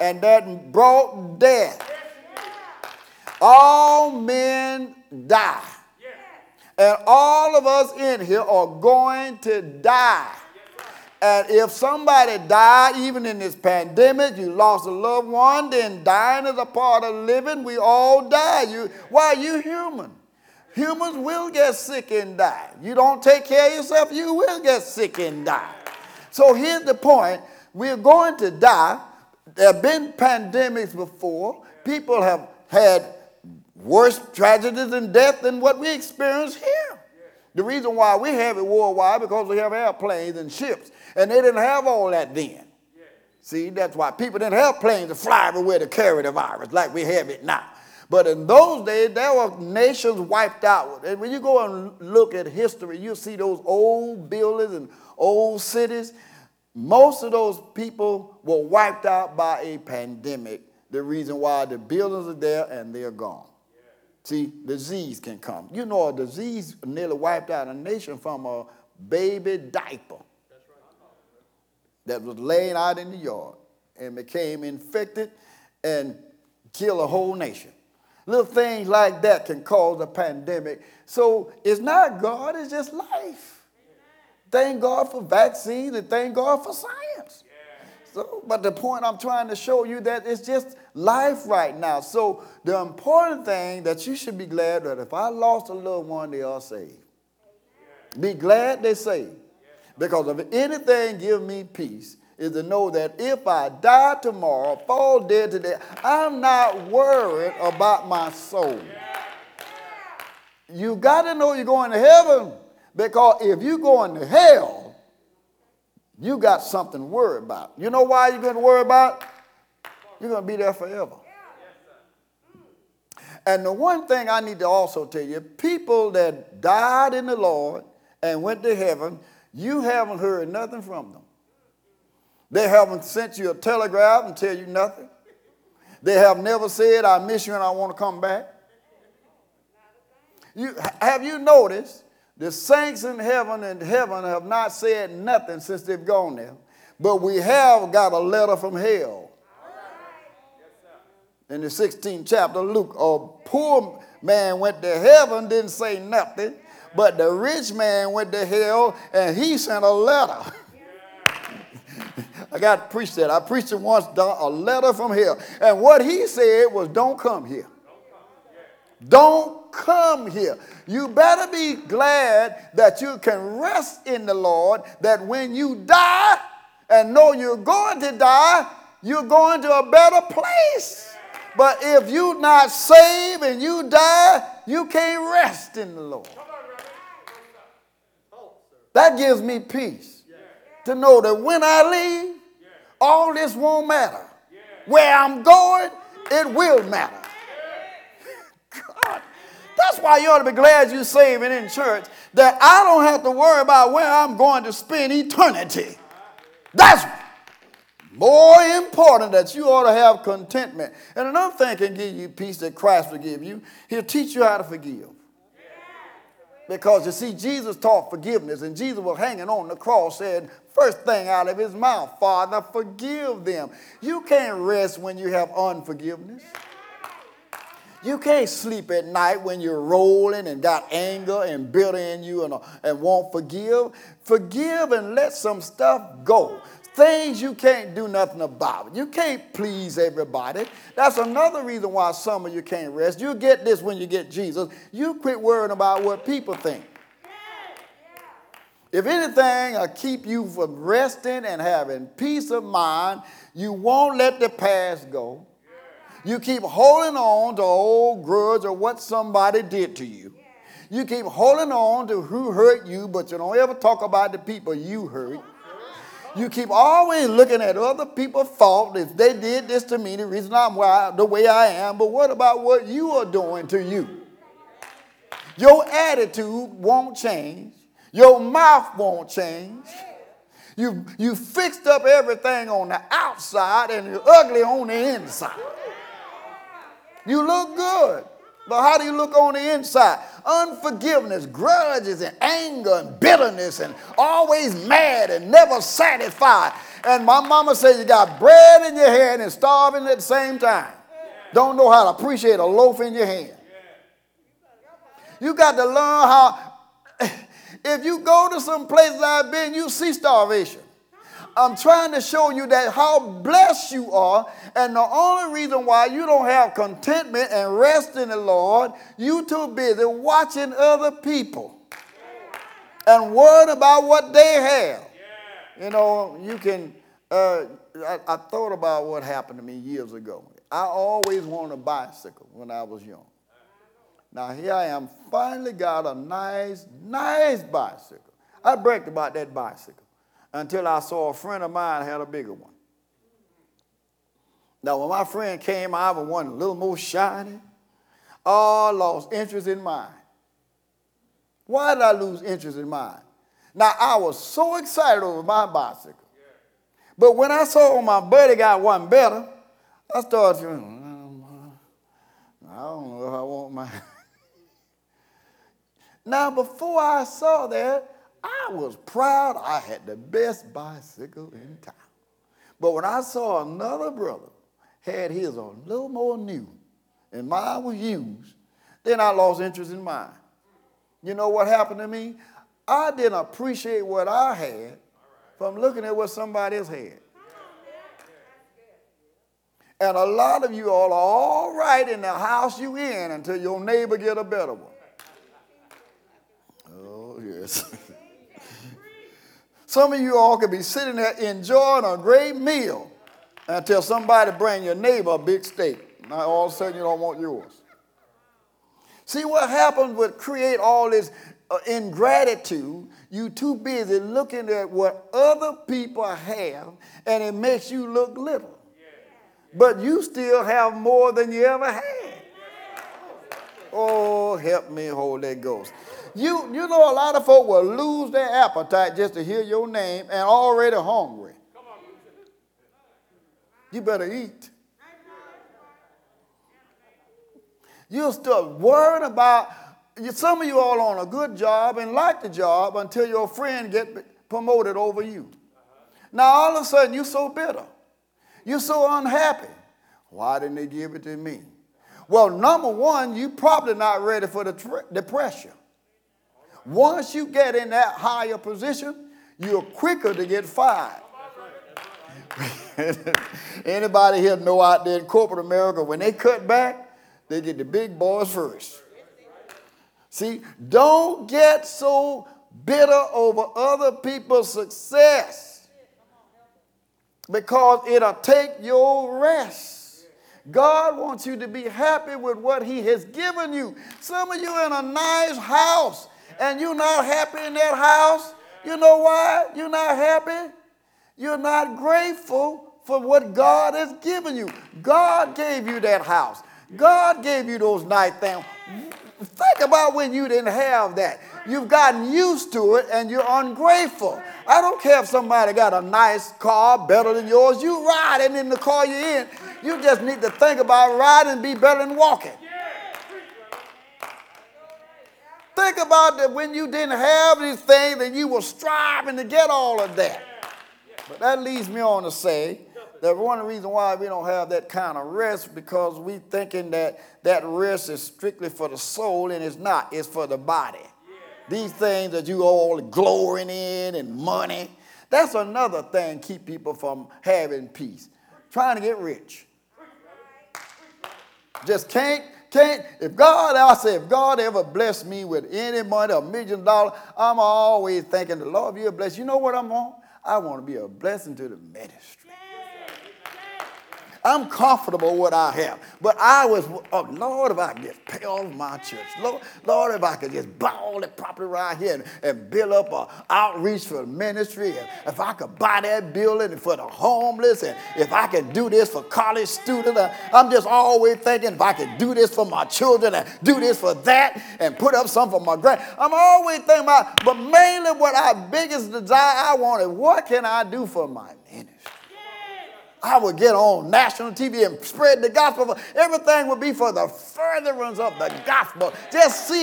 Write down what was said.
and that brought death. All men die. And all of us in here are going to die. And if somebody died, even in this pandemic, you lost a loved one, then dying is a part of living. We all die. You, why? You human. Humans will get sick and die. You don't take care of yourself, you will get sick and die. So here's the point we're going to die. There have been pandemics before. People have had worse tragedies and death than what we experience here. The reason why we have it worldwide because we have airplanes and ships, and they didn't have all that then. See, that's why people didn't have planes to fly everywhere to carry the virus like we have it now. But in those days, there were nations wiped out. And when you go and look at history, you see those old buildings and old cities. Most of those people were wiped out by a pandemic. The reason why the buildings are there and they're gone. See, disease can come. You know, a disease nearly wiped out a nation from a baby diaper that was laying out in the yard and became infected and kill a whole nation. Little things like that can cause a pandemic. So it's not God, it's just life. Thank God for vaccines and thank God for science. So, but the point I'm trying to show you that it's just life right now. So the important thing that you should be glad that if I lost a loved one, they are saved. Be glad they saved. Because if anything give me peace, is to know that if I die tomorrow, fall dead today, I'm not worried about my soul. You got to know you're going to heaven because if you're going to hell, you got something to worry about. You know why you're going to worry about? You're going to be there forever. And the one thing I need to also tell you people that died in the Lord and went to heaven, you haven't heard nothing from them. They haven't sent you a telegraph and tell you nothing. They have never said, I miss you and I want to come back. You, have you noticed the saints in heaven and heaven have not said nothing since they've gone there? But we have got a letter from hell. In the 16th chapter, Luke, a poor man went to heaven, didn't say nothing, but the rich man went to hell and he sent a letter. I got to preach that. I preached it once, a letter from hell. And what he said was, don't come here. Don't come here. You better be glad that you can rest in the Lord, that when you die and know you're going to die, you're going to a better place. But if you're not saved and you die, you can't rest in the Lord. That gives me peace to know that when I leave, all this won't matter. Where I'm going, it will matter. That's why you ought to be glad you're saving in church, that I don't have to worry about where I'm going to spend eternity. That's more important that you ought to have contentment. And another thing can give you peace that Christ will give you. He'll teach you how to forgive. Because you see, Jesus taught forgiveness, and Jesus was hanging on the cross, said, first thing out of his mouth, Father, forgive them. You can't rest when you have unforgiveness. You can't sleep at night when you're rolling and got anger and bitter in you and, and won't forgive. Forgive and let some stuff go. Things you can't do nothing about. You can't please everybody. That's another reason why some of you can't rest. You get this when you get Jesus. You quit worrying about what people think. If anything will keep you from resting and having peace of mind, you won't let the past go. You keep holding on to old grudge or what somebody did to you. You keep holding on to who hurt you, but you don't ever talk about the people you hurt. You keep always looking at other people's fault. If they did this to me, the reason I'm why, the way I am, but what about what you are doing to you? Your attitude won't change. Your mouth won't change. You, you fixed up everything on the outside and you're ugly on the inside. You look good. But how do you look on the inside? Unforgiveness, grudges, and anger, and bitterness, and always mad and never satisfied. And my mama said you got bread in your hand and starving at the same time. Don't know how to appreciate a loaf in your hand. You got to learn how, if you go to some places I've been, you see starvation. I'm trying to show you that how blessed you are, and the only reason why you don't have contentment and rest in the Lord, you too busy watching other people and worrying about what they have. You know, you can. Uh, I, I thought about what happened to me years ago. I always wanted a bicycle when I was young. Now here I am, finally got a nice, nice bicycle. I bragged about that bicycle until I saw a friend of mine had a bigger one. Now, when my friend came, I was one a little more shiny. Oh, lost interest in mine. Why did I lose interest in mine? Now, I was so excited over my bicycle. But when I saw my buddy got one better, I started feeling, mm, I don't know if I want mine. now, before I saw that, I was proud I had the best bicycle in town. But when I saw another brother had his a little more new and mine was used, then I lost interest in mine. You know what happened to me? I didn't appreciate what I had from looking at what somebody else had. And a lot of you all are all right in the house you in until your neighbor get a better one. Oh, yes. Some of you all could be sitting there enjoying a great meal until somebody bring your neighbor a big steak. Now all of a sudden you don't want yours. See what happens with create all this uh, ingratitude. You too busy looking at what other people have, and it makes you look little. But you still have more than you ever had. Help me, Holy Ghost. You, you know, a lot of folk will lose their appetite just to hear your name and already hungry. You better eat. You'll start worrying about, some of you all on a good job and like the job until your friend get promoted over you. Now all of a sudden you're so bitter. You're so unhappy. Why didn't they give it to me? Well, number one, you're probably not ready for the, the pressure. Once you get in that higher position, you're quicker to get fired. Anybody here know out there in corporate America, when they cut back, they get the big boys first. See, don't get so bitter over other people's success because it'll take your rest. God wants you to be happy with what He has given you. Some of you in a nice house and you're not happy in that house, you know why you're not happy? You're not grateful for what God has given you. God gave you that house. God gave you those nice things. Think about when you didn't have that. You've gotten used to it and you're ungrateful. I don't care if somebody got a nice car better than yours. You riding in the car you're in. You just need to think about riding and be better than walking. Think about that when you didn't have these things and you were striving to get all of that. But that leads me on to say that one of the reasons why we don't have that kind of rest because we thinking that that rest is strictly for the soul and it's not. It's for the body. These things that you all glorying in and money, that's another thing keep people from having peace. Trying to get rich. Just can't can't, if God, I say, if God ever blessed me with any money, a million dollars, I'm always thinking, the Lord, you're blessed. You know what I'm on? I want to be a blessing to the ministry. I'm comfortable with what I have. But I was, oh, Lord, if I could just pay off my church. Lord, Lord, if I could just buy all the property right here and, and build up an outreach for ministry. And if I could buy that building for the homeless. And if I could do this for college students. Uh, I'm just always thinking if I could do this for my children and do this for that and put up some for my grand. I'm always thinking about, but mainly what I biggest desire I wanted, what can I do for my? I would get on national TV and spread the gospel. Everything would be for the furtherance of the gospel. Just see